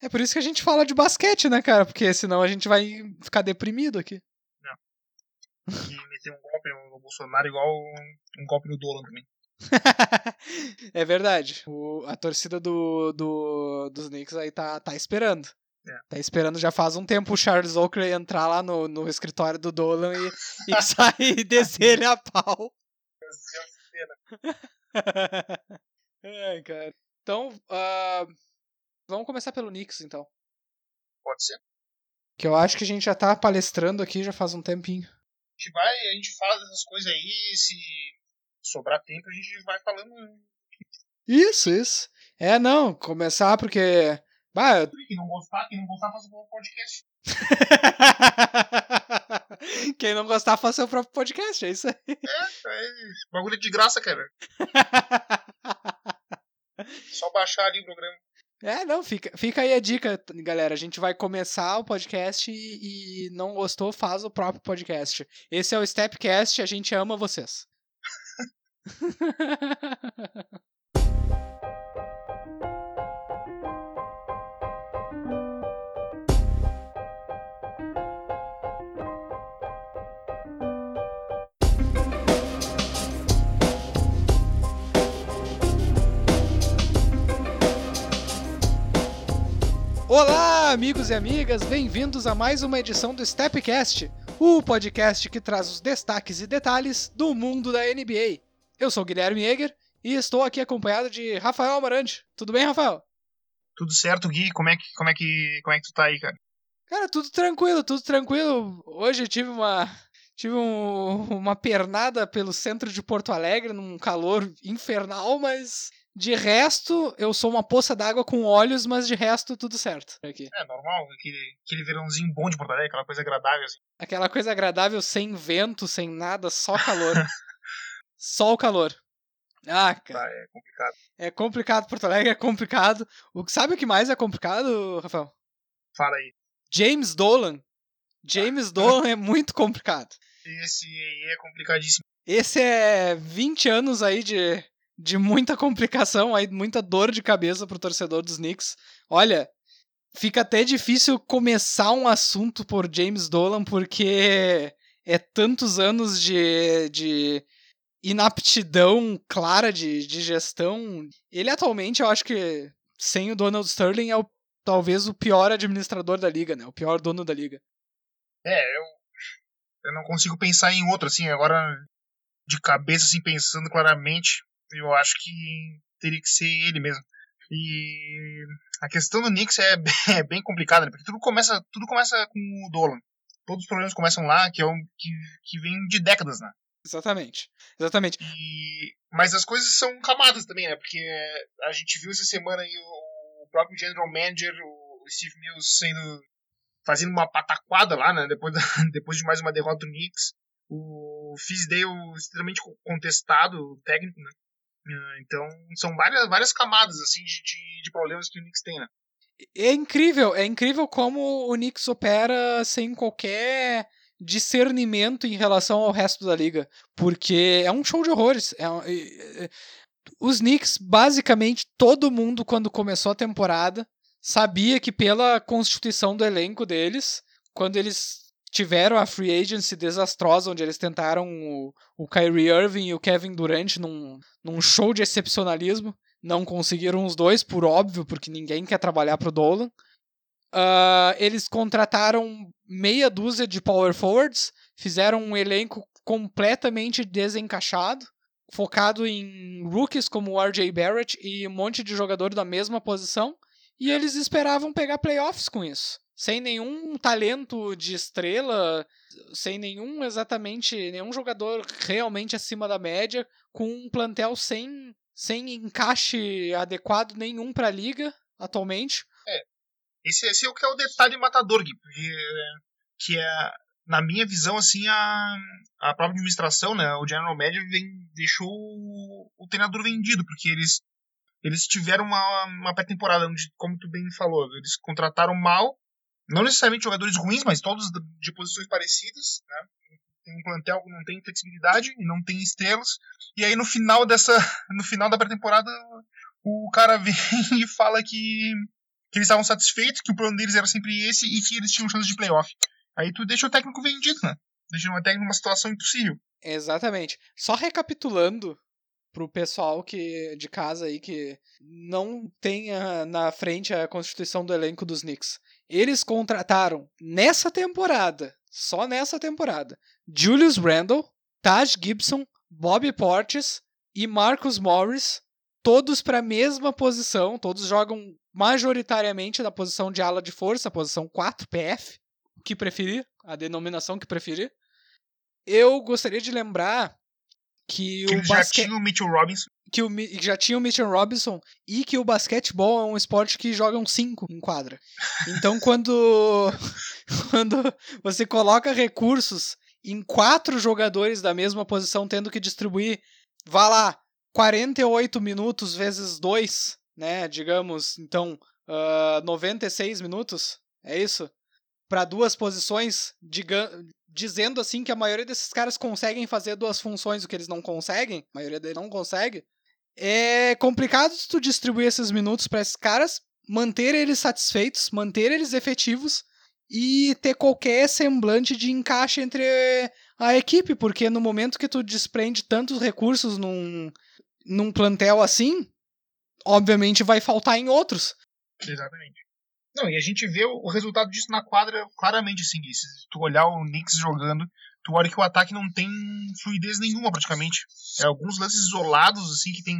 É por isso que a gente fala de basquete, né, cara? Porque senão a gente vai ficar deprimido aqui. E meter um golpe no Bolsonaro igual um, um golpe no Dolan também. é verdade. O, a torcida do, do, dos Knicks aí tá, tá esperando. É. Tá esperando já faz um tempo o Charles Oakley entrar lá no, no escritório do Dolan e, e sair e descer ele a pau. Ai, cara. Então, uh, vamos começar pelo Knicks, então. Pode ser. Que eu acho que a gente já tá palestrando aqui já faz um tempinho. A gente vai, a gente fala dessas coisas aí, se sobrar tempo a gente vai falando. Isso, isso. É, não, começar porque. Bah, eu... Quem não gostar, quem não gostar, faz o um podcast. quem não gostar, faz seu próprio podcast, é isso aí. É, é bagulho de graça, cara. Só baixar ali o programa. É, não, fica, fica aí a dica, galera. A gente vai começar o podcast e, e não gostou, faz o próprio podcast. Esse é o Stepcast, a gente ama vocês. Olá, amigos e amigas, bem-vindos a mais uma edição do Stepcast, o podcast que traz os destaques e detalhes do mundo da NBA. Eu sou o Guilherme Jäger e estou aqui acompanhado de Rafael Amarante. Tudo bem, Rafael? Tudo certo, Gui. Como é que, como é que, como é que tu tá aí, cara? Cara, tudo tranquilo, tudo tranquilo. Hoje eu tive uma tive um, uma pernada pelo centro de Porto Alegre num calor infernal, mas de resto, eu sou uma poça d'água com olhos, mas de resto, tudo certo. Aqui. É normal, aquele, aquele verãozinho bom de Porto Alegre, aquela coisa agradável assim. Aquela coisa agradável sem vento, sem nada, só calor. Só o calor. Ah, cara. Tá, é complicado. É complicado, Porto Alegre é complicado. O, sabe o que mais é complicado, Rafael? Fala aí. James Dolan. James Dolan é muito complicado. Esse aí é complicadíssimo. Esse é 20 anos aí de, de muita complicação, aí, muita dor de cabeça pro torcedor dos Knicks. Olha, fica até difícil começar um assunto por James Dolan, porque é tantos anos de, de inaptidão clara de, de gestão. Ele atualmente, eu acho que sem o Donald Sterling é o, talvez o pior administrador da liga, né? O pior dono da liga. É, eu, eu não consigo pensar em outro, assim, agora de cabeça, assim, pensando claramente, eu acho que teria que ser ele mesmo. E a questão do Knicks é, é bem complicada, né? Porque tudo começa, tudo começa com o Dolan. Todos os problemas começam lá, que é um que, que vem de décadas, né? Exatamente. Exatamente. E... Mas as coisas são camadas também, né? Porque a gente viu essa semana aí o próprio general manager, o Steve Mills, sendo. fazendo uma pataquada lá, né? Depois, da... depois de mais uma derrota do Knicks. O Fizdale extremamente contestado, técnico, né? Então, são várias, várias camadas, assim, de, de, de problemas que o Knicks tem, né? É incrível, é incrível como o Knicks opera sem qualquer discernimento em relação ao resto da liga, porque é um show de horrores. É, os Knicks, basicamente, todo mundo, quando começou a temporada, sabia que pela constituição do elenco deles, quando eles tiveram a free agency desastrosa, onde eles tentaram o, o Kyrie Irving e o Kevin Durant num, num show de excepcionalismo, não conseguiram os dois, por óbvio, porque ninguém quer trabalhar pro Dolan. Uh, eles contrataram meia dúzia de power forwards, fizeram um elenco completamente desencaixado, focado em rookies como o RJ Barrett e um monte de jogador da mesma posição, e eles esperavam pegar playoffs com isso. Sem nenhum talento de estrela, sem nenhum exatamente, nenhum jogador realmente acima da média, com um plantel sem, sem encaixe adequado nenhum para a liga atualmente. É, esse, esse é o que é o detalhe matador, Gui, que é, na minha visão, assim, a, a própria administração, né, o General Manager vem, deixou o, o treinador vendido, porque eles, eles tiveram uma, uma pré-temporada onde, como tu bem falou, eles contrataram mal, não necessariamente jogadores ruins, mas todos de posições parecidas, né, tem um plantel que não tem flexibilidade e não tem estrelas, e aí no final dessa, no final da pré-temporada, o cara vem e fala que que eles estavam satisfeitos, que o plano deles era sempre esse e que eles tinham chance de playoff. Aí tu deixa o técnico vendido, né? Deixa o técnico numa situação impossível. Exatamente. Só recapitulando pro pessoal que de casa aí que não tenha na frente a constituição do elenco dos Knicks. Eles contrataram nessa temporada, só nessa temporada, Julius Randle, Taj Gibson, Bobby Portis e Marcus Morris, todos para a mesma posição, todos jogam majoritariamente na posição de ala de força, posição 4 PF, o que preferir, a denominação que preferir. Eu gostaria de lembrar que, que o já tinha o Mitchell Robinson. Que o, já tinha o Mitchell Robinson e que o basquetebol é um esporte que jogam cinco em quadra. Então quando, quando você coloca recursos em quatro jogadores da mesma posição tendo que distribuir, vá lá, 48 minutos vezes 2, né? Digamos, então, uh, 96 minutos, é isso? Para duas posições, diga, dizendo assim que a maioria desses caras conseguem fazer duas funções, o que eles não conseguem, a maioria deles não consegue. É complicado tu distribuir esses minutos para esses caras, manter eles satisfeitos, manter eles efetivos e ter qualquer semblante de encaixe entre a equipe, porque no momento que tu desprende tantos recursos num, num plantel assim, obviamente vai faltar em outros. Exatamente. Não, e a gente vê o resultado disso na quadra claramente, assim, se tu olhar o Knicks jogando, tu olha que o ataque não tem fluidez nenhuma praticamente. É alguns lances isolados, assim, que tem.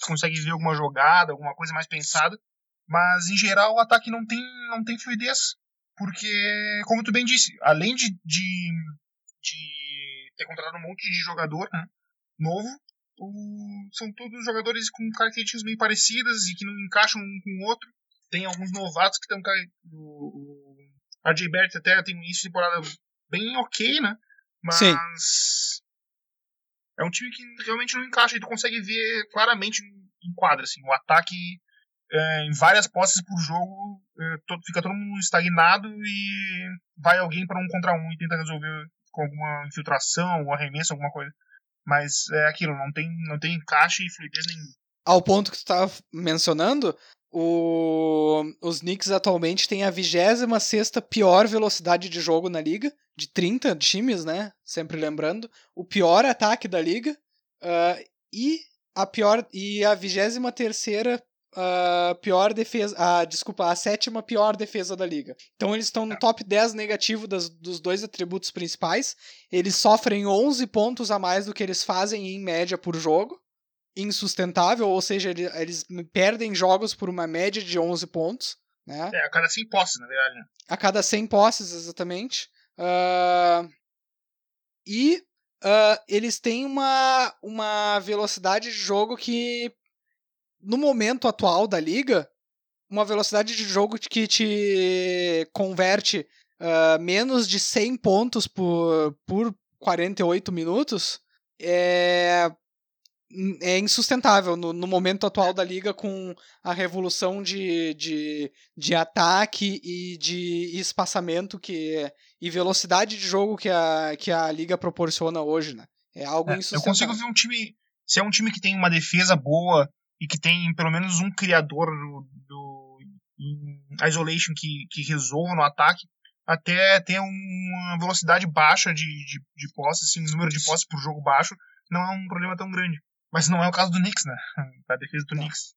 Tu consegue ver alguma jogada, alguma coisa mais pensada. Mas em geral o ataque não tem, não tem fluidez. Porque, como tu bem disse, além de, de, de ter contratado um monte de jogador né, novo, o, são todos jogadores com características meio parecidas e que não encaixam um com o outro. Tem alguns novatos que estão. O, o RJ Barrett até tem um início de temporada bem ok, né? Mas. Sim. É um time que realmente não encaixa e tu consegue ver claramente em quadra, assim, o ataque é, em várias posses por jogo é, todo, fica todo mundo estagnado e vai alguém para um contra um e tenta resolver com alguma infiltração, ou arremesso, alguma coisa. Mas é aquilo, não tem, não tem encaixe e fluidez nenhum. Ao ponto que tu estava mencionando, o... os Knicks atualmente têm a 26 pior velocidade de jogo na liga, de 30 times, né? Sempre lembrando. O pior ataque da liga. Uh, e a pior e a 23 uh, pior defesa. Ah, desculpa, a sétima pior defesa da liga. Então eles estão no top 10 negativo das, dos dois atributos principais. Eles sofrem 11 pontos a mais do que eles fazem em média por jogo insustentável, ou seja, eles perdem jogos por uma média de 11 pontos. Né? É, a cada 100 posses, na verdade. Né? A cada 100 posses, exatamente. Uh, e uh, eles têm uma, uma velocidade de jogo que, no momento atual da liga, uma velocidade de jogo que te converte uh, menos de 100 pontos por, por 48 minutos é é insustentável no, no, momento atual da liga com a revolução de, de, de ataque e de espaçamento que e velocidade de jogo que a, que a liga proporciona hoje, né? É algo é, insustentável. Eu consigo ver um time, se é um time que tem uma defesa boa e que tem pelo menos um criador do, do isolation que, que resolva no ataque, até ter uma velocidade baixa de, de, de posse, assim, um número de posse por jogo baixo, não é um problema tão grande. Mas não é o caso do Knicks, né? A defesa do Knicks.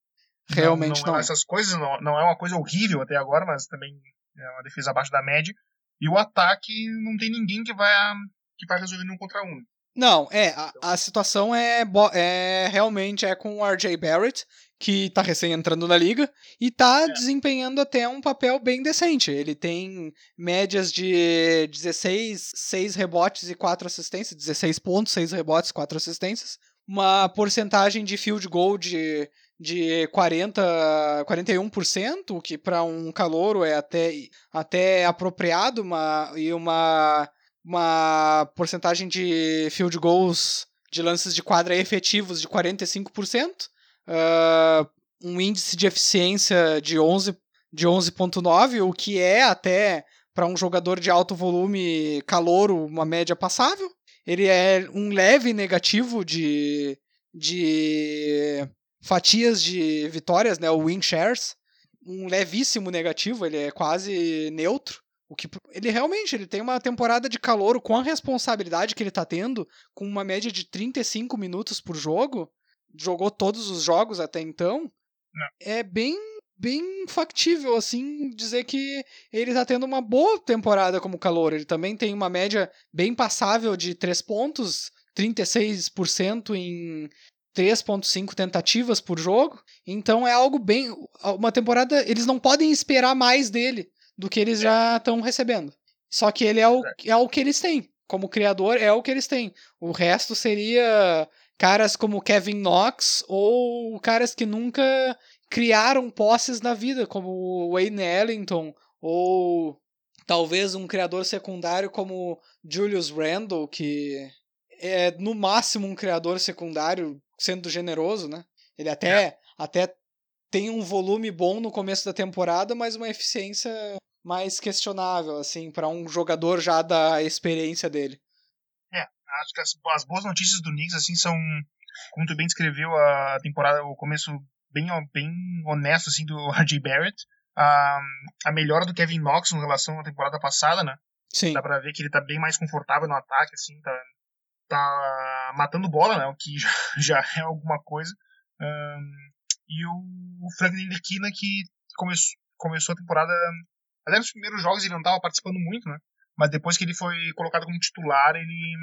Realmente não. não, não é essas coisas, não, não é uma coisa horrível até agora, mas também é uma defesa abaixo da média. E o ataque não tem ninguém que vai, que vai resolver um contra um. Não, é, a, a situação é, é realmente é com o RJ Barrett, que tá recém entrando na liga e tá é. desempenhando até um papel bem decente. Ele tem médias de 16, 6 rebotes e 4 assistências, 16 pontos, 6 rebotes, 4 assistências uma porcentagem de field goal de, de 40, 41%, o que para um calouro é até, até apropriado, uma, e uma, uma porcentagem de field goals de lances de quadra efetivos de 45%, uh, ah, um índice de eficiência de 11 de 11.9, o que é até para um jogador de alto volume calouro uma média passável ele é um leve negativo de, de fatias de vitórias, né, o win shares, um levíssimo negativo, ele é quase neutro. O que ele realmente ele tem uma temporada de calor com a responsabilidade que ele tá tendo, com uma média de 35 minutos por jogo, jogou todos os jogos até então. Não. É bem bem factível assim dizer que ele tá tendo uma boa temporada como calor. Ele também tem uma média bem passável de 3 pontos, 36% em 3.5 tentativas por jogo. Então é algo bem uma temporada, eles não podem esperar mais dele do que eles já estão recebendo. Só que ele é o, é o que eles têm. Como criador, é o que eles têm. O resto seria caras como Kevin Knox ou caras que nunca criaram posses na vida, como Wayne Ellington ou talvez um criador secundário como Julius Randle, que é no máximo um criador secundário, sendo generoso, né? Ele até, é. até tem um volume bom no começo da temporada, mas uma eficiência mais questionável, assim, para um jogador já da experiência dele. É, acho que as, as, boas notícias do Knicks, assim, são, como tu bem descreveu a temporada, o começo bem, bem honesto, assim, do RJ Barrett. A, a melhora do Kevin Knox em relação à temporada passada, né? Sim. Dá pra ver que ele tá bem mais confortável no ataque, assim, tá, tá matando bola, né? O que já, já é alguma coisa. Um, e o Frank Ntilikina que começou, começou a temporada até nos primeiros jogos ele não estava participando muito, né? Mas depois que ele foi colocado como titular, ele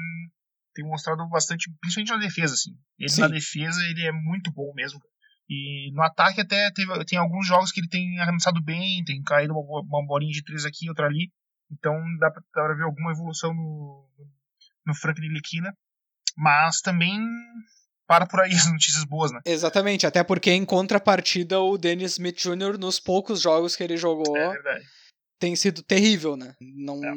tem mostrado bastante, principalmente na defesa, assim. Ele Sim. na defesa, ele é muito bom mesmo. E no ataque até teve, tem alguns jogos que ele tem arremessado bem, tem caído uma, uma bolinha de três aqui, outra ali. Então dá pra, dá pra ver alguma evolução no, no Frank Ntilikina. Mas também para por aí as notícias boas, né? Exatamente, até porque em contrapartida o Dennis Smith Jr. nos poucos jogos que ele jogou é verdade tem sido terrível, né? Não, é.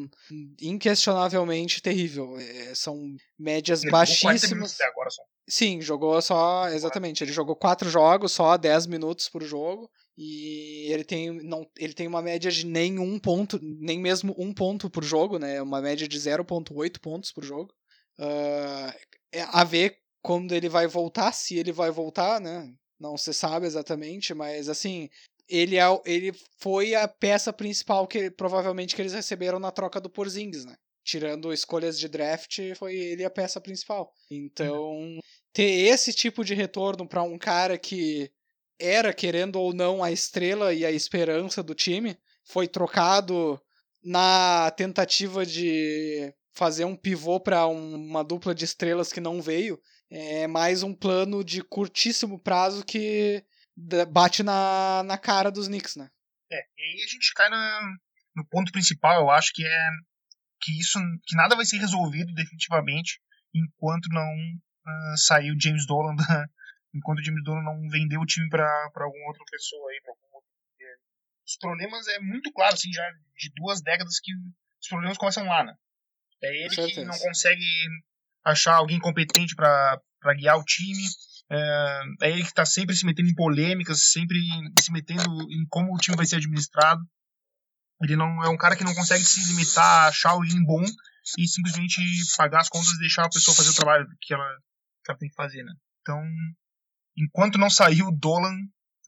Inquestionavelmente terrível. É, são médias ele baixíssimas. Até agora só. Sim, jogou só. Exatamente. Ele jogou quatro jogos, só 10 minutos por jogo. E ele tem, não, ele tem uma média de nem um ponto, nem mesmo um ponto por jogo, né? Uma média de 0,8 pontos por jogo. Uh, é a ver quando ele vai voltar, se ele vai voltar, né? Não se sabe exatamente, mas assim, ele, é, ele foi a peça principal que provavelmente que eles receberam na troca do Porzingis, né? Tirando escolhas de draft, foi ele a peça principal. Então, ter esse tipo de retorno para um cara que era, querendo ou não, a estrela e a esperança do time, foi trocado na tentativa de fazer um pivô para um, uma dupla de estrelas que não veio. É mais um plano de curtíssimo prazo que bate na, na cara dos Knicks, né? É, e aí a gente cai na, no ponto principal, eu acho que é que isso que nada vai ser resolvido definitivamente enquanto não uh, sair o James Dolan da, enquanto o James Dolan não vendeu o time para alguma outra pessoa aí, para algum outro os problemas é muito claro assim já de duas décadas que os problemas começam lá, né? É ele que não consegue achar alguém competente para guiar o time, é, é ele que está sempre se metendo em polêmicas, sempre se metendo em como o time vai ser administrado. Ele não é um cara que não consegue se limitar a achar alguém bom e simplesmente pagar as contas e deixar a pessoa fazer o trabalho que ela, que ela tem que fazer, né? Então, enquanto não sair o Dolan,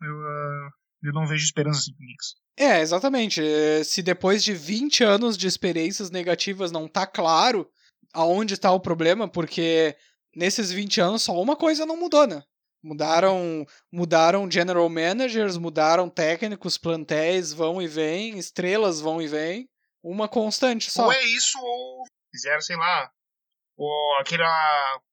eu, uh, eu não vejo esperança assim pro Knicks. É, exatamente. Se depois de 20 anos de experiências negativas não tá claro aonde está o problema, porque nesses 20 anos só uma coisa não mudou, né? Mudaram, mudaram general managers, mudaram técnicos, plantéis vão e vêm, estrelas vão e vêm. Uma constante só. Ou é isso, ou fizeram, sei lá, ou aquele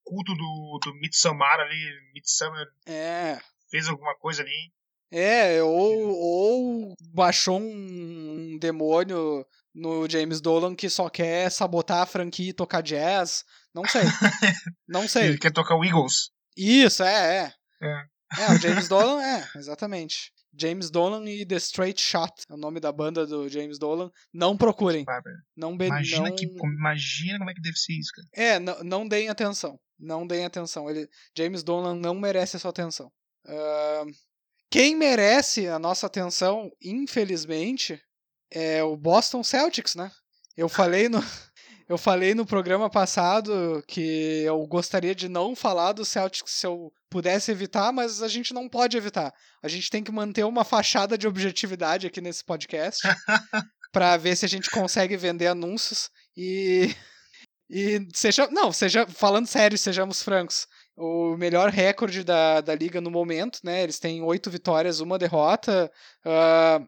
culto do, do Midsommar ali, Midsummer. É. Fez alguma coisa ali. É, ou, ou baixou um demônio no James Dolan que só quer sabotar a franquia e tocar jazz. Não sei. Não sei. Ele quer tocar o Eagles. Isso, é, é. É, é o James Dolan, é, exatamente. James Dolan e The Straight Shot, é o nome da banda do James Dolan. Não procurem. Não be imagina, não... Que, imagina como é que deve ser isso, cara. É, não, não deem atenção. Não deem atenção. Ele, James Dolan não merece a sua atenção. Uh, quem merece a nossa atenção, infelizmente, é o Boston Celtics, né? Eu falei no, eu falei no programa passado que eu gostaria de não falar do Celtics se eu pudesse evitar, mas a gente não pode evitar. A gente tem que manter uma fachada de objetividade aqui nesse podcast para ver se a gente consegue vender anúncios e e seja, não, seja falando sério, sejamos francos. O melhor recorde da, da liga no momento, né? Eles têm oito vitórias, uma derrota. Uh,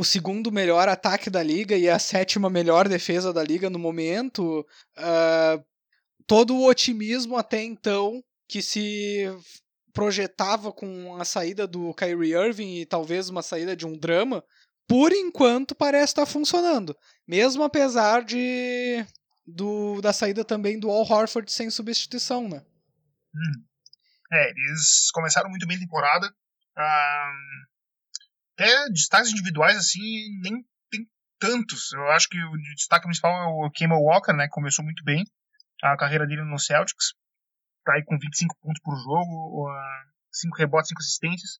o segundo melhor ataque da liga e a sétima melhor defesa da liga no momento. Uh, todo o otimismo até então que se projetava com a saída do Kyrie Irving e talvez uma saída de um drama, por enquanto parece estar funcionando. Mesmo apesar de do, da saída também do Al Horford sem substituição, né? Hum. É, eles começaram muito bem a temporada. Ah, até destaques individuais, assim, nem tem tantos. Eu acho que o destaque principal é o Kemba Walker, né? Começou muito bem a carreira dele no Celtics. Tá aí com 25 pontos por jogo, 5 rebotes, 5 assistências.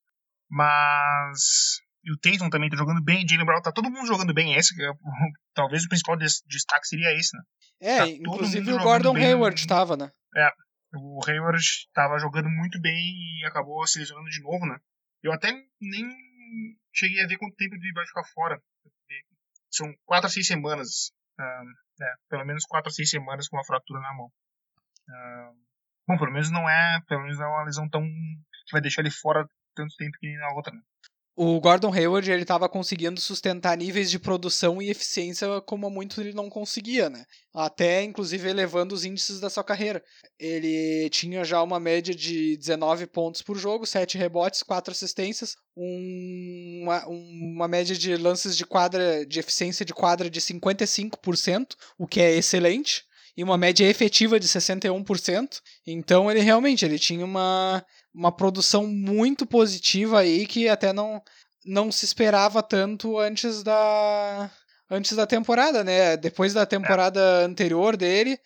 Mas e o Tatum também tá jogando bem, Jalen Brown tá todo mundo jogando bem. Esse, é, talvez o principal destaque seria esse, né? É, tá inclusive o Gordon bem, Hayward estava, né? É, o Hayward estava jogando muito bem e acabou se lesionando de novo, né? Eu até nem cheguei a ver quanto tempo ele vai ficar fora. São 4 a 6 semanas. É, pelo menos 4 a 6 semanas com uma fratura na mão. Bom, pelo menos não é. Pelo menos não é uma lesão tão. que vai deixar ele fora tanto tempo que na outra, né? O Gordon Hayward ele estava conseguindo sustentar níveis de produção e eficiência como muito ele não conseguia, né? Até inclusive elevando os índices da sua carreira. Ele tinha já uma média de 19 pontos por jogo, 7 rebotes, 4 assistências, um, uma, uma média de lances de quadra de eficiência de quadra de 55%, o que é excelente e uma média efetiva de 61%. Então ele realmente ele tinha uma uma produção muito positiva aí que até não, não se esperava tanto antes da antes da temporada, né? Depois da temporada é. anterior dele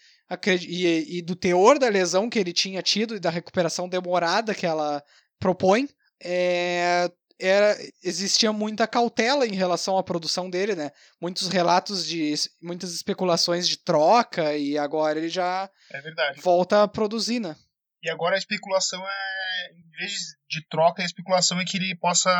e, e, do teor da lesão que ele tinha tido e da recuperação demorada que ela propõe, é, era, existia muita cautela em relação à produção dele, né? Muitos relatos de muitas especulações de troca e agora ele já é volta a produzir, né? E agora a especulação é, em vez de troca, a especulação é que ele possa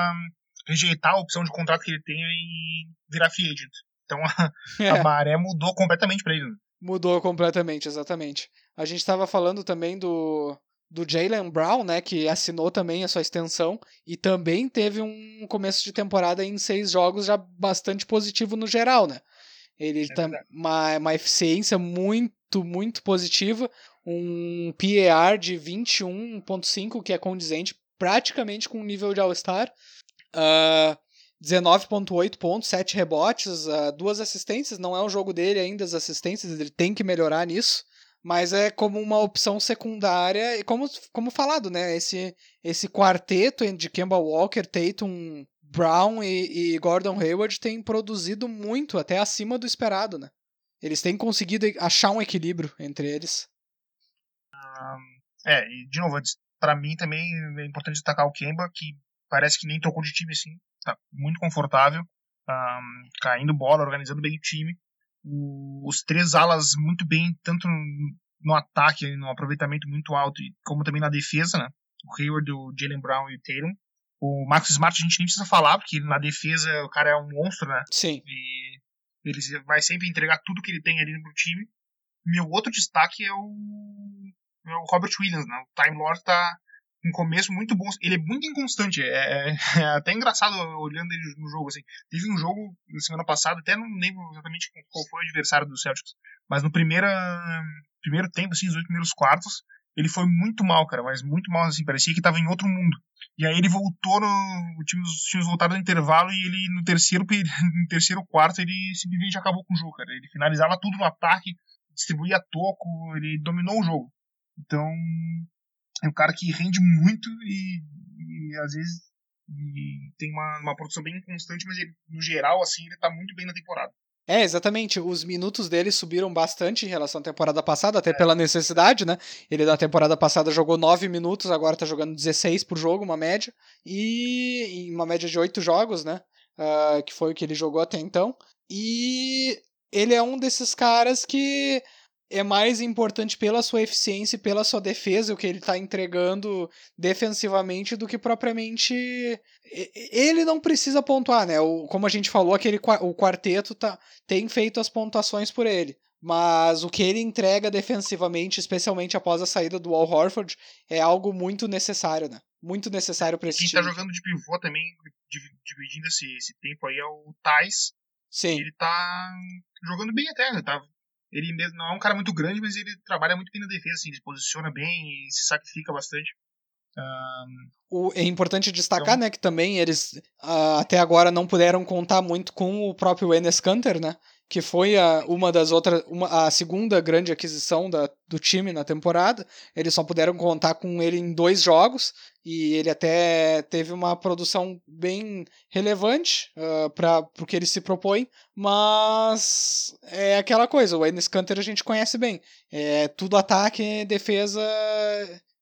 rejeitar a opção de contrato que ele tem e virar free agent. Então a, é. a maré mudou completamente para ele. Né? Mudou completamente, exatamente. A gente estava falando também do, do Jalen Brown, né, que assinou também a sua extensão e também teve um começo de temporada em seis jogos já bastante positivo no geral, né? Ele é tem uma, uma eficiência muito, muito positiva um PAR de 21.5, que é condizente praticamente com o nível de All-Star. Uh, 19.8 pontos, 7 rebotes, uh, duas assistências. Não é um jogo dele ainda, as assistências, ele tem que melhorar nisso. Mas é como uma opção secundária, e como, como falado, né? Esse, esse quarteto de Kemba Walker, Tatum, Brown e, e Gordon Hayward tem produzido muito, até acima do esperado, né? Eles têm conseguido achar um equilíbrio entre eles é, e de novo, para mim também é importante destacar o Kemba, que parece que nem tocou de time assim, tá muito confortável, um, caindo bola, organizando bem o time. O, os três alas muito bem, tanto no ataque, no aproveitamento muito alto, como também na defesa, né? O Hayward, o Jalen Brown e o Tatum. O Max Smart a gente nem precisa falar, porque na defesa o cara é um monstro, né? Sim. E ele vai sempre entregar tudo que ele tem ali pro time. Meu outro destaque é o é o Robert Williams, né? O Time Lord tá um começo muito bom. Ele é muito inconstante. É, é, é, até engraçado olhando ele no jogo. Assim. Teve um jogo na semana passada, até não lembro exatamente qual foi o adversário do Celtics, mas no primeiro, primeiro tempo, assim, os oito primeiros quartos, ele foi muito mal, cara, mas muito mal, assim, parecia que tava em outro mundo. E aí ele voltou no. O time, os times voltaram no intervalo e ele, no terceiro, no terceiro quarto, ele simplesmente acabou com o jogo, cara. Ele finalizava tudo no ataque, distribuía toco, ele dominou o jogo. Então, é um cara que rende muito e, e às vezes e tem uma, uma produção bem constante, mas ele, no geral, assim, ele tá muito bem na temporada. É, exatamente. Os minutos dele subiram bastante em relação à temporada passada, até é. pela necessidade, né? Ele da temporada passada jogou 9 minutos, agora tá jogando 16 por jogo, uma média. E, uma média de 8 jogos, né? Uh, que foi o que ele jogou até então. E ele é um desses caras que é mais importante pela sua eficiência e pela sua defesa, o que ele está entregando defensivamente, do que propriamente. Ele não precisa pontuar, né? O, como a gente falou, aquele, o quarteto tá, tem feito as pontuações por ele. Mas o que ele entrega defensivamente, especialmente após a saída do Al Horford, é algo muito necessário, né? Muito necessário para esse Quem time. Quem tá jogando de pivô também, dividindo esse, esse tempo aí, é o Thais. Sim. Ele tá jogando bem até, né? Tá ele mesmo não é um cara muito grande, mas ele trabalha muito bem na defesa, assim, ele se posiciona bem e se sacrifica bastante. Um, o, é importante destacar, então, né, que também eles uh, até agora não puderam contar muito com o próprio Enes Kanter, né, que foi a, uma das outras, uma, a segunda grande aquisição da, do time na temporada. Eles só puderam contar com ele em dois jogos e ele até teve uma produção bem relevante uh, para o que ele se propõe, mas é aquela coisa, o Enes Kanter a gente conhece bem, é tudo ataque, defesa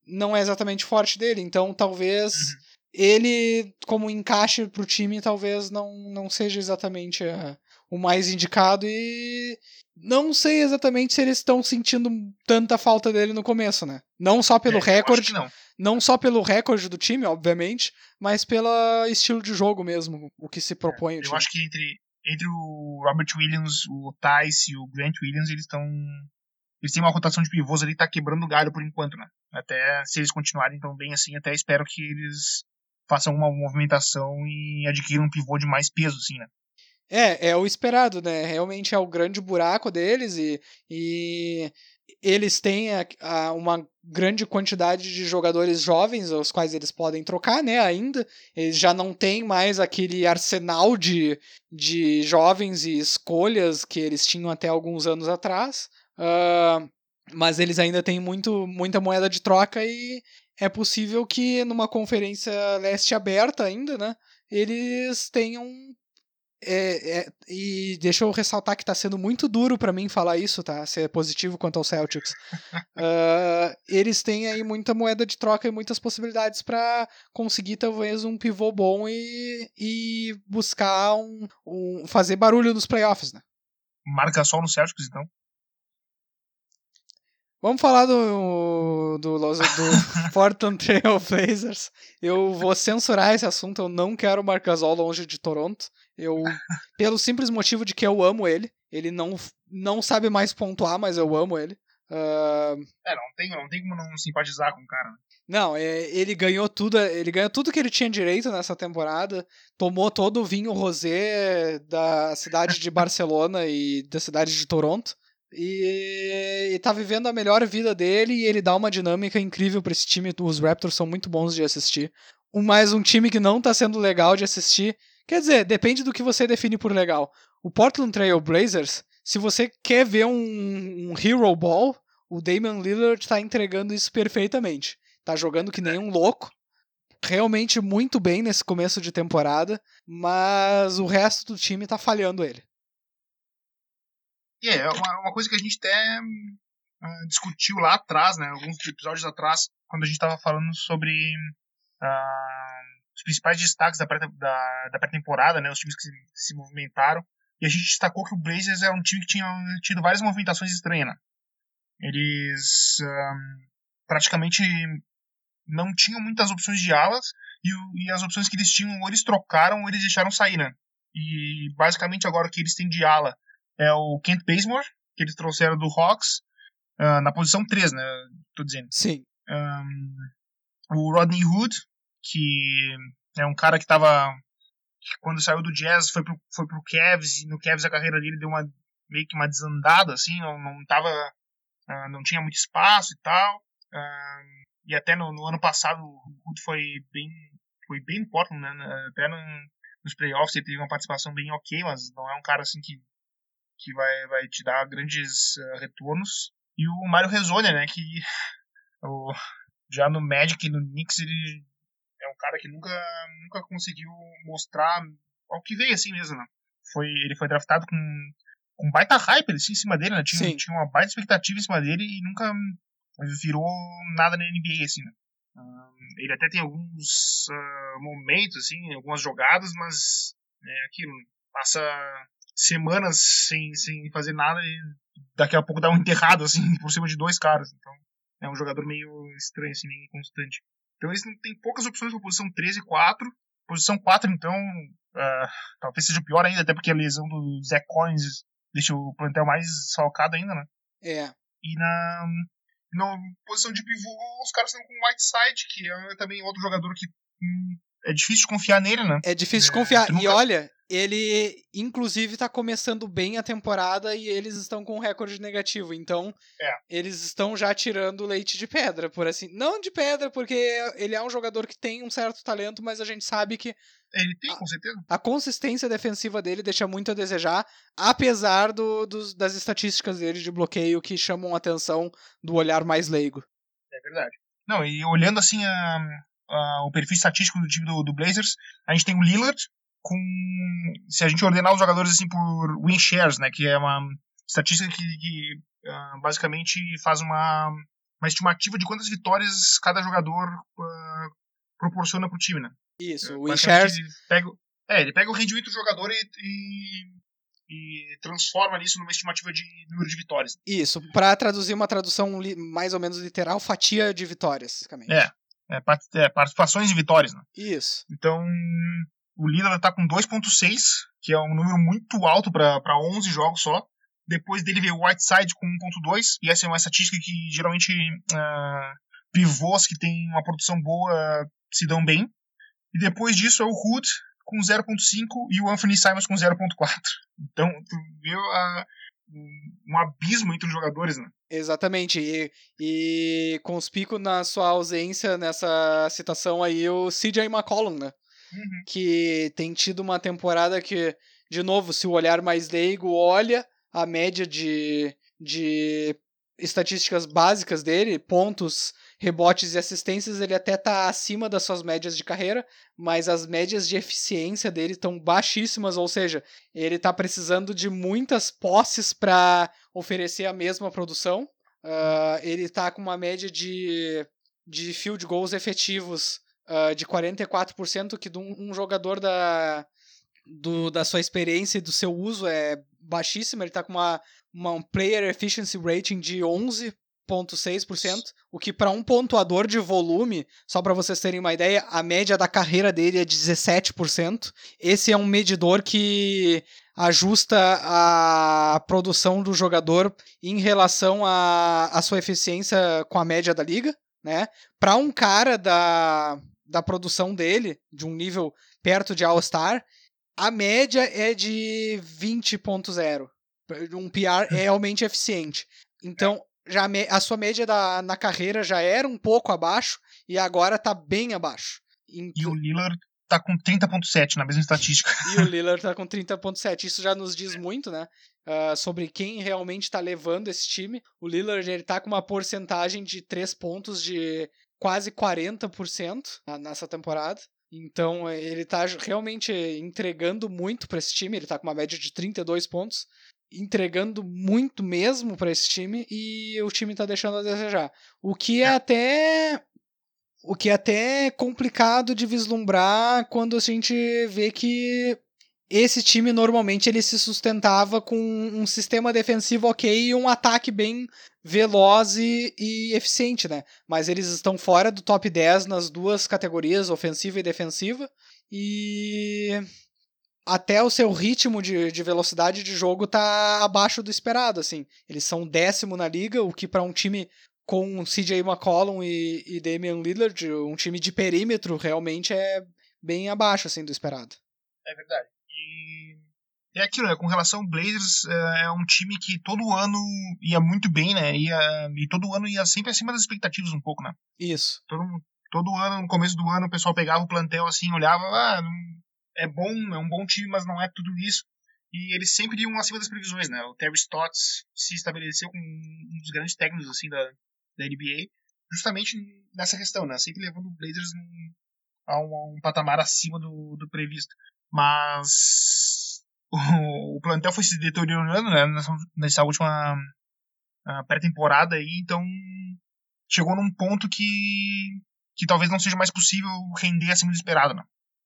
não é exatamente forte dele, então talvez uhum. ele como encaixe para o time talvez não, não seja exatamente a, o mais indicado e não sei exatamente se eles estão sentindo tanta falta dele no começo, né? Não só pelo é, recorde, não. não só pelo recorde do time, obviamente, mas pelo estilo de jogo mesmo, o que se propõe. É, eu acho que entre, entre o Robert Williams, o Tice e o Grant Williams, eles estão eles têm uma rotação de pivôs ali, tá quebrando galho por enquanto, né? Até se eles continuarem tão bem assim, até espero que eles façam uma movimentação e adquiram um pivô de mais peso, assim, né? É, é o esperado, né? Realmente é o grande buraco deles e, e eles têm a, a, uma grande quantidade de jogadores jovens, os quais eles podem trocar, né? Ainda. Eles já não têm mais aquele arsenal de, de jovens e escolhas que eles tinham até alguns anos atrás. Uh, mas eles ainda têm muito, muita moeda de troca e é possível que numa conferência leste aberta ainda, né? Eles tenham é, é, e deixa eu ressaltar que tá sendo muito duro para mim falar isso, tá? Ser positivo quanto ao Celtics. uh, eles têm aí muita moeda de troca e muitas possibilidades para conseguir talvez um pivô bom e, e buscar um, um, fazer barulho nos playoffs, né? Marca só no Celtics, então. Vamos falar do, do, do, do Portland Trail Blazers. Eu vou censurar esse assunto, eu não quero o Marcasol longe de Toronto. Eu, pelo simples motivo de que eu amo ele. Ele não, não sabe mais pontuar, mas eu amo ele. Uh... É, não tem, não tem como não simpatizar com o cara. Né? Não, é, ele ganhou tudo, ele ganhou tudo que ele tinha direito nessa temporada, tomou todo o vinho rosé da cidade de Barcelona e da cidade de Toronto. E, e tá vivendo a melhor vida dele e ele dá uma dinâmica incrível para esse time. Os Raptors são muito bons de assistir. Um, mais um time que não tá sendo legal de assistir. Quer dizer, depende do que você define por legal. O Portland Trail Blazers, se você quer ver um, um hero ball, o Damian Lillard tá entregando isso perfeitamente. Tá jogando que nem um louco. Realmente muito bem nesse começo de temporada, mas o resto do time tá falhando ele. E é uma, uma coisa que a gente até uh, discutiu lá atrás, né, alguns episódios atrás, quando a gente estava falando sobre uh, os principais destaques da pré-temporada, né, os times que se, se, movimentaram, e a gente destacou que o Blazers era um time que tinha tido várias movimentações estranhas. Né? Eles uh, praticamente não tinham muitas opções de alas, e, e, as opções que eles tinham, ou eles trocaram ou eles deixaram sair, né? E basicamente agora o que eles têm de ala é o Kent Bazemore, que eles trouxeram do Hawks, uh, na posição 3, né? Tô dizendo. Sim. Um, o Rodney Hood, que é um cara que tava. Que quando saiu do Jazz foi pro, foi pro Cavs, e no Cavs a carreira dele deu uma meio que uma desandada, assim, não, não tava. Uh, não tinha muito espaço e tal. Uh, e até no, no, ano passado o Hood foi bem. Foi bem importante, né? Até no, nos playoffs ele teve uma participação bem ok, mas não é um cara assim que que vai, vai te dar grandes uh, retornos. E o Mário Rezonia, né, que o, já no Magic e no Knicks ele é um cara que nunca, nunca conseguiu mostrar ao que veio assim mesmo, né? Foi, ele foi draftado com, com baita hype assim, em cima dele, né? Tinha, tinha uma baita expectativa em cima dele e nunca virou nada na NBA, assim, né? ele até tem alguns uh, momentos, assim, algumas jogadas, mas é aquilo, passa semanas sem, sem fazer nada e daqui a pouco dá um enterrado, assim, por cima de dois caras. Então, é um jogador meio estranho, assim, meio inconstante. Então, eles têm poucas opções para posição 13 e 4. Posição 4, então, uh, talvez seja pior ainda, até porque a lesão do Zé Collins deixa o plantel mais salcado ainda, né? É. E na, na posição de pivô, os caras estão com o Whiteside, que é também outro jogador que hum, é difícil de confiar nele, né? É difícil de confiar. É, nunca... E olha, ele inclusive tá começando bem a temporada e eles estão com um recorde negativo. Então, é. eles estão já tirando leite de pedra, por assim. Não de pedra, porque ele é um jogador que tem um certo talento, mas a gente sabe que ele tem, com certeza. A, a consistência defensiva dele deixa muito a desejar, apesar do, dos, das estatísticas dele de bloqueio que chamam a atenção do olhar mais leigo. É verdade. Não, e olhando assim a, a, o perfil estatístico do time do, do, Blazers, a gente tem o Lillard com. Se a gente ordenar os jogadores assim por win shares, né? Que é uma estatística que, que uh, basicamente faz uma, uma estimativa de quantas vitórias cada jogador uh, proporciona pro time, né? Isso, o WinShares. Ele pega, é, ele pega o rendimento do jogador e, e, e, transforma isso numa estimativa de número de vitórias. Isso, para traduzir uma tradução mais ou menos literal, fatia de vitórias, basicamente. É, é, é participações e vitórias, né? Isso. Então, o líder tá com 2.6, que é um número muito alto para 11 jogos só. Depois dele veio o Whiteside com 1.2, e essa é uma estatística que geralmente uh, pivôs que tem uma produção boa se dão bem. E depois disso é o Hood com 0.5 e o Anthony Simons com 0.4. Então, tu viu a, um abismo entre os jogadores, né? Exatamente. E, e conspico na sua ausência nessa citação aí o CJ McCollum, né? Uhum. Que tem tido uma temporada que, de novo, se o olhar mais leigo olha a média de, de estatísticas básicas dele, pontos, rebotes e assistências, ele até tá acima das suas médias de carreira, mas as médias de eficiência dele estão baixíssimas, ou seja, ele tá precisando de muitas posses para oferecer a mesma produção. Uh, ele tá com uma média de, de field goals efetivos uh, de 44%, que um, jogador da, do, da sua experiência e do seu uso é baixíssima. Ele está com uma, uma um player efficiency rating de 11,6%, o que para um pontuador de volume, só para vocês terem uma ideia, a média da carreira dele é 17%. Esse é um medidor que ajusta a produção do jogador em relação à sua eficiência com a média da liga, né? Para um cara da, da produção dele, de um nível perto de All-Star, a média é de 20.0. Um PR é realmente eficiente. Então, já a sua média da, na carreira já era um pouco abaixo e agora tá bem abaixo. Então, e o Lillard tá com 30.7 na mesma estatística. E o Lillard tá com 30.7. Isso já nos diz muito, né? Uh, sobre quem realmente tá levando esse time. O Lillard ele tá com uma porcentagem de 3 pontos de quase 40% nessa temporada. Então ele tá realmente entregando muito para esse time. Ele tá com uma média de 32 pontos, entregando muito mesmo para esse time e o time tá deixando a desejar. O que é até o que é até complicado de vislumbrar quando a gente vê que esse time normalmente ele se sustentava com um sistema defensivo ok e um ataque bem veloz e, e, eficiente, né? Mas eles estão fora do top 10 nas duas categorias, ofensiva e defensiva, e até o seu ritmo de, de velocidade de jogo tá abaixo do esperado, assim. Eles são décimo na liga, o que para um time com CJ McCollum e, e Damian Lillard, um time de perímetro, realmente é bem abaixo, assim, do esperado. É verdade. E é aquilo, né? Com relação ao Blazers, é, é um time que todo ano ia muito bem, né? Ia, e todo ano ia sempre acima das expectativas um pouco, né? Isso. Todo, todo ano, no começo do ano, o pessoal pegava o plantel assim, olhava, ah, é bom, é um bom time, mas não é tudo isso. E eles sempre iam acima das previsões, né? O Terry Stotts se estabeleceu como um dos grandes técnicos assim da, da NBA, justamente nessa questão, né? Sempre levando o Blazers num, a, um, a um patamar acima do, do previsto. Mas o, o plantel foi se deteriorando né, nessa, nessa última pré-temporada aí, então chegou num ponto que, que talvez não seja mais possível render acima do esperado, né?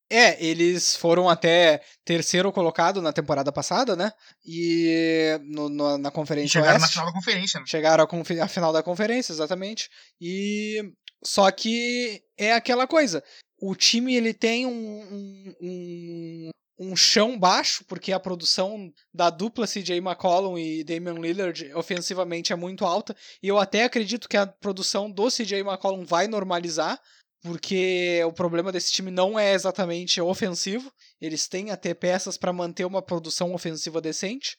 É, eles foram até terceiro colocado na temporada passada, né? E no, no, na conferência e chegaram Oeste. na final da conferência, né? Chegaram à final da conferência, exatamente. E só que é aquela coisa. O time ele tem um, um, um, um chão baixo, porque a produção da dupla CJ McCollum e Damian Lillard ofensivamente é muito alta. E eu até acredito que a produção do CJ McCollum vai normalizar, porque o problema desse time não é exatamente ofensivo. Eles têm até peças para manter uma produção ofensiva decente.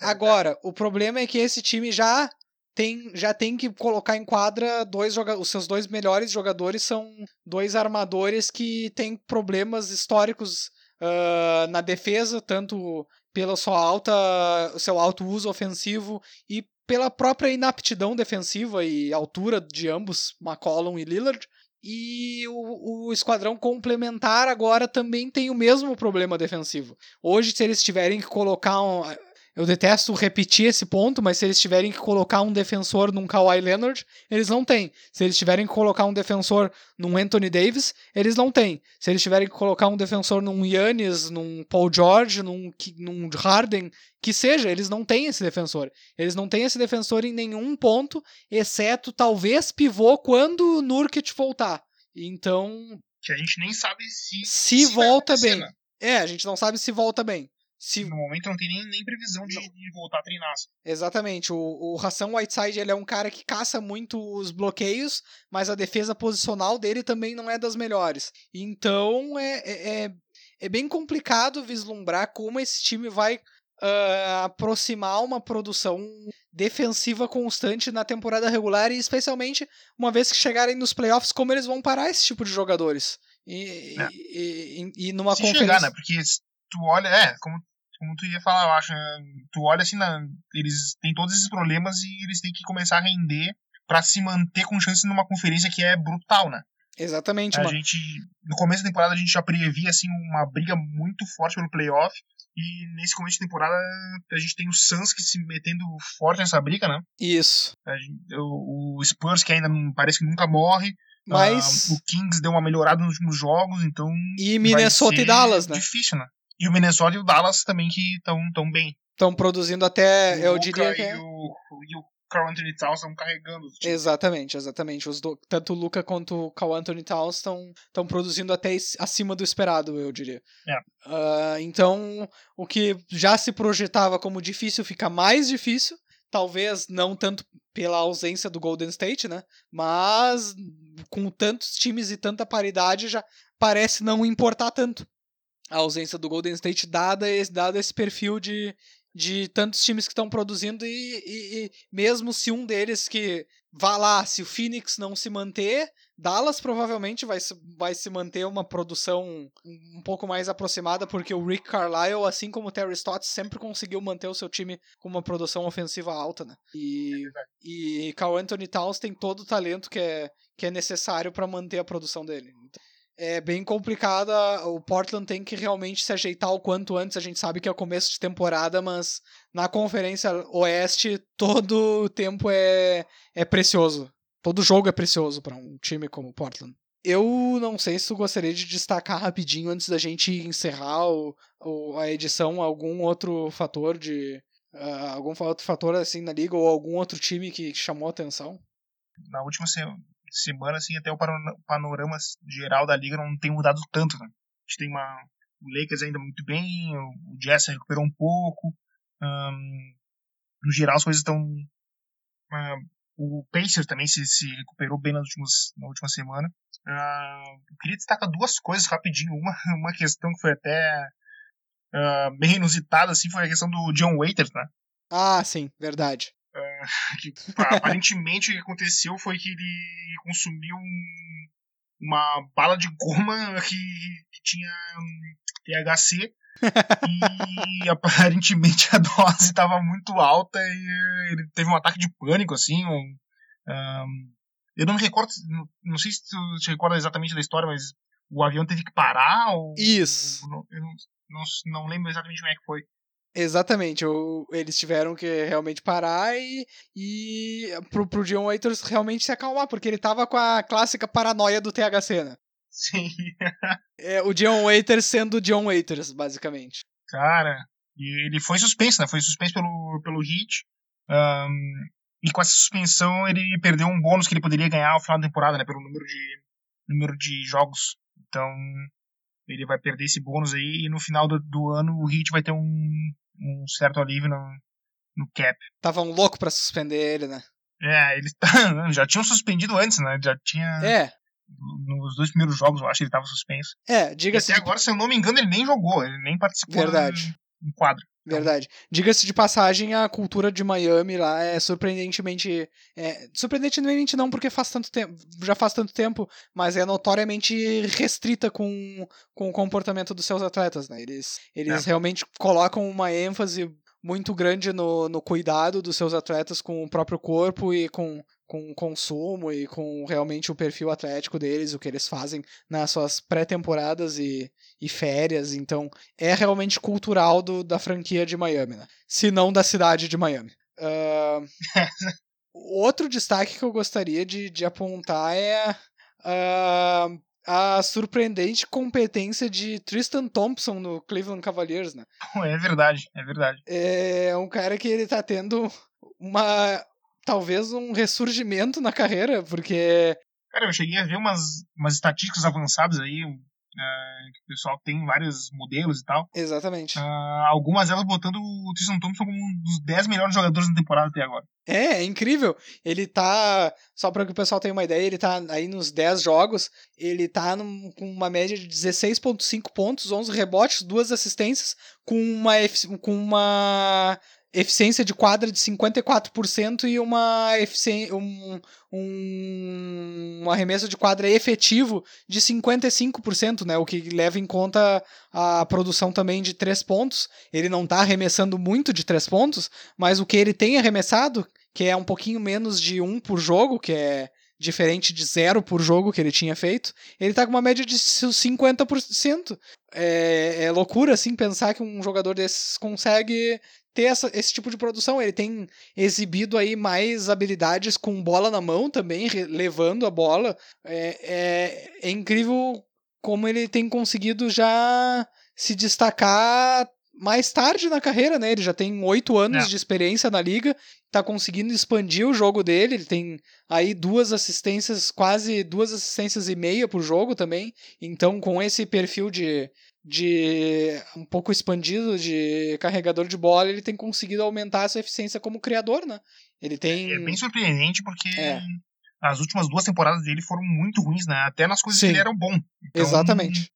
Agora, o problema é que esse time já tem, já tem que colocar em quadra dois os seus dois melhores jogadores são dois armadores que têm problemas históricos ah, na defesa, tanto pela sua alta, seu alto uso ofensivo e pela própria inaptidão defensiva e altura de ambos, McCollum e Lillard. E o, o esquadrão complementar agora também tem o mesmo problema defensivo. Hoje, se eles tiverem que colocar um, eu detesto repetir esse ponto, mas se eles tiverem que colocar um defensor num Kawhi Leonard, eles não têm. Se eles tiverem que colocar um defensor num Anthony Davis, eles não têm. Se eles tiverem que colocar um defensor num Yannis, num Paul George, num, num Harden, que seja, eles não têm esse defensor. Eles não têm esse defensor em nenhum ponto, exceto talvez pivô quando o Nurkic voltar. Então, Que a gente nem sabe se. se vai volta bem. né? É, a gente não sabe se volta bem. Se No momento não tem nem, nem previsão de, de voltar a treinar. Exatamente. O, o Ração Whiteside ele é um cara que caça muito os bloqueios, mas a defesa posicional dele também não é das melhores. Então é, é, é- é bem complicado vislumbrar como esse time vai ah, aproximar uma produção defensiva constante na temporada regular e especialmente uma vez que chegarem nos playoffs, como eles vão parar esse tipo de jogadores. E, É. e, e, e numa se conferência. chegar, né? Porque tu olha, é, como, como tu ia falar, eu acho, né? tu olha assim, na, eles têm todos esses problemas e eles têm que começar a render pra se manter com chance numa conferência que é brutal, né? Exatamente. A uma- gente, no começo da temporada a gente já previa assim uma briga muito forte pelo playoff e nesse começo de temporada a gente tem o Suns que se metendo forte nessa briga, né? Isso. Gente- o, o Spurs que ainda parece que nunca morre. Mas. Ah, o Kings deu uma melhorada nos últimos jogos, então E Minnesota e Dallas, né? Difícil, né? E o Minnesota e o Dallas também que estão tão bem. Estão produzindo até, o eu Luka diria que e é. o, e o Carl Anthony Towns estão carregando. Exatamente, exatamente. Os do- tanto o Luca quanto o Carl Anthony Towns estão produzindo até acima do esperado, eu diria. É. Ah, então, o que já se projetava como difícil fica mais difícil. Talvez não tanto pela ausência do Golden State, né? Mas com tantos times e tanta paridade já parece não importar tanto a ausência do Golden State, dada esse, dado esse perfil de, de tantos times que estão produzindo e, e- e mesmo se um deles que vá lá, se o Phoenix não se manter, Dallas provavelmente vai se, vai se manter uma produção um pouco mais aproximada, porque o Rick Carlisle, assim como o Terry Stotts, sempre conseguiu manter o seu time com uma produção ofensiva alta, né? E, e Carl Anthony Towns tem todo o talento que é, que é necessário para manter a produção dele. É bem complicada, o Portland tem que realmente se ajeitar o quanto antes, a gente sabe que é começo de temporada, mas na Conferência Oeste todo o tempo é, é precioso. Todo jogo é precioso para um time como o Portland. Eu não sei se tu gostaria de destacar rapidinho antes da gente encerrar o, o- a edição algum outro fator de ah, algum outro fator assim na liga ou algum outro time que chamou atenção. Na última semana, assim, até o pano- panorama geral da liga não tem mudado tanto, né? A gente tem uma. O Lakers ainda muito bem, o Jazz recuperou um pouco. ahn, no geral, as coisas estão. o Pacers também se, se recuperou bem nas últimas, na última semana. Ah, eu queria destacar duas coisas rapidinho. Uma, uma questão que foi até ah, bem inusitada, assim, foi a questão do John Waiters, né? Ah, sim, verdade. que aparentemente o que aconteceu foi que ele consumiu um- uma bala de goma que, que tinha hum, THC e aparentemente a dose estava muito alta e ele teve um ataque de pânico assim um, hum, eu não me recordo não, sei se tu te recorda exatamente da história mas o avião teve que parar ou Isso. não, eu não, não, não lembro exatamente como é que foi Exatamente, o- eles tiveram que realmente parar e, e pro, pro John Waiters realmente se acalmar, porque ele tava com a clássica paranoia do THC, né? Sim. É o John Waiters sendo John Waiters, basicamente. Cara, e ele foi suspenso, né? Foi suspenso pelo, pelo Hit. Um, e com essa suspensão ele perdeu um bônus que ele poderia ganhar ao final da temporada, né? Pelo número de, número de jogos. Então ele vai perder esse bônus aí e no final do, do ano o Hit vai ter um, um certo alívio no, no cap. Tava um louco para suspender ele, né? É, eles já tinham suspendido antes, né? Já tinha. É. Nos dois primeiros jogos, eu acho que ele tava suspenso. É, diga-se. Até agora, se eu não me engano, ele nem jogou, ele nem participou. Verdade. Em quadro. Verdade. Diga-se de passagem, a cultura de Miami lá é surpreendentemente. É, surpreendentemente não, porque faz tanto tempo. Já faz tanto tempo, mas é notoriamente restrita com, com o comportamento dos seus atletas, né? Eles, eles é. realmente colocam uma ênfase muito grande no, no cuidado dos seus atletas com o próprio corpo e com, com o consumo e com realmente o perfil atlético deles, o que eles fazem nas suas pré-temporadas e, e férias. Então, é realmente cultural do, da franquia de Miami, né? se não da cidade de Miami. Uh, outro destaque que eu gostaria de, de apontar é uh, a surpreendente competência de Tristan Thompson no Cleveland Cavaliers, né? É verdade, é verdade. É um cara que ele tá tendo uma talvez um ressurgimento na carreira, porque Cara, eu cheguei a ver umas, umas estatísticas avançadas aí, Uh, que o pessoal tem vários modelos e tal. Exatamente. Uh, algumas delas botando o Tristan Thompson como um dos 10 melhores jogadores da temporada até agora. É, é incrível. Ele tá, só para que o pessoal tenha uma ideia, ele tá aí nos 10 jogos, ele tá num, com uma média de 16.5 pontos, 11 rebotes, duas assistências, com uma com uma eficiência de quadra de 54% e uma eficiência, um, um, um arremesso de quadra efetivo de 55%, né? O que leva em conta a produção também de três pontos. Ele não está arremessando muito de três pontos, mas o que ele tem arremessado, que é um pouquinho menos de um por jogo, que é diferente de zero por jogo que ele tinha feito, ele tá com uma média de 50%. É, é loucura, assim, pensar que um jogador desses consegue ter essa, esse tipo de produção. Ele tem exibido aí mais habilidades com bola na mão também, levando a bola. É, é, é incrível como ele tem conseguido já se destacar mais tarde na carreira, né? Ele já tem oito anos é. de experiência na liga, tá conseguindo expandir o jogo dele. Ele tem aí duas assistências, quase duas assistências e meia por jogo também. Então, com esse perfil de, de um pouco expandido de carregador de bola, ele tem conseguido aumentar a sua eficiência como criador, né? Ele tem. É, é bem surpreendente porque é. as últimas duas temporadas dele foram muito ruins, né? Até nas coisas Sim. que ele era bom. Então, Exatamente.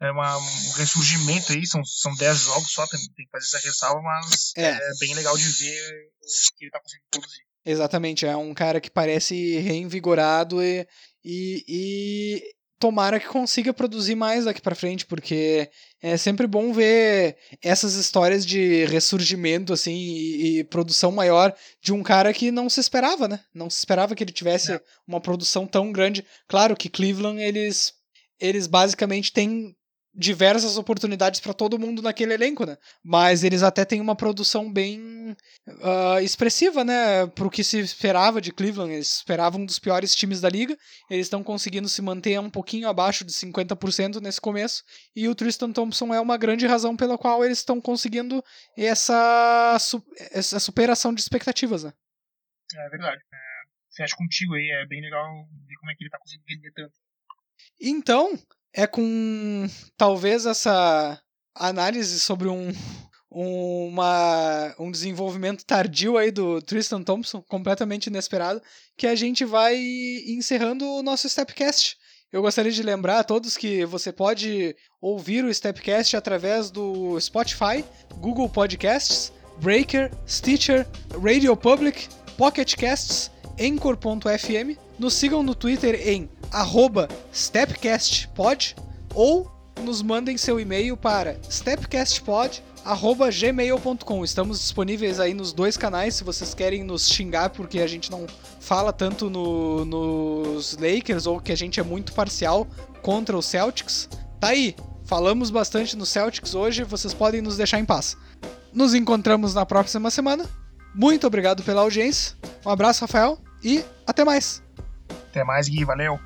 É uma, um ressurgimento aí, são, são dez jogos só, tem, tem que fazer essa ressalva, mas é. é bem legal de ver o que ele tá conseguindo produzir. Exatamente, é um cara que parece reinvigorado e, e, e tomara que consiga produzir mais daqui para frente, porque é sempre bom ver essas histórias de ressurgimento assim e, e, produção maior de um cara que não se esperava, né? Não se esperava que ele tivesse é. uma produção tão grande. Claro que Cleveland eles eles basicamente têm diversas oportunidades para todo mundo naquele elenco, né? Mas eles até têm uma produção bem uh, expressiva, né? Pro que se esperava de Cleveland. Eles esperavam um dos piores times da liga. Eles estão conseguindo se manter um pouquinho abaixo de 50% nesse começo. E o Tristan Thompson é uma grande razão pela qual eles estão conseguindo essa, essa superação de expectativas, né? É verdade. É, fecho contigo aí. É bem legal ver como é que ele tá conseguindo render tanto. Então, é com talvez essa análise sobre um, uma, um desenvolvimento tardio aí do Tristan Thompson, completamente inesperado, que a gente vai encerrando o nosso Stepcast. Eu gostaria de lembrar a todos que você pode ouvir o Stepcast através do Spotify, Google Podcasts, Breaker, Stitcher, Radio Public, Pocket Casts, Anchor.fm. Nos sigam no Twitter em stepcastpod ou nos mandem seu e-mail para stepcastpod@gmail.com. Estamos disponíveis aí nos dois canais se vocês querem nos xingar porque a gente não fala tanto no, nos Lakers ou que a gente é muito parcial contra os Celtics. Tá aí, falamos bastante no Celtics hoje, vocês podem nos deixar em paz. Nos encontramos na próxima semana. Muito obrigado pela audiência. Um abraço, Rafael, e até mais. Até mais, Gui. Valeu.